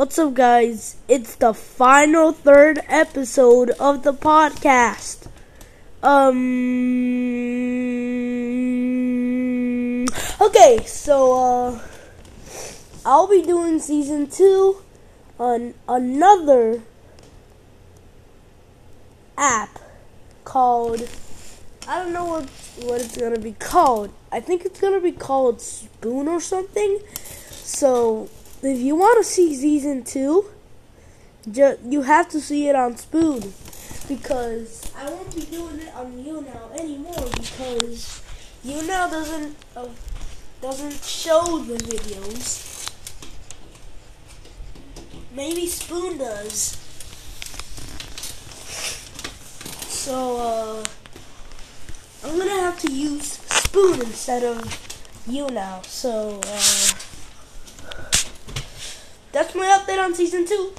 What's up, guys? It's the final third episode of the podcast. Um. Okay, so uh, I'll be doing season two on another app called I don't know what what it's gonna be called. I think it's gonna be called Spoon or something. So if you want to see season two, you have to see it on Spoon because I won't be doing it on YouNow anymore because YouNow doesn't uh, doesn't show the videos. Maybe Spoon does. So uh, I'm gonna have to use Spoon instead of YouNow. So. Uh, that's my update on season two.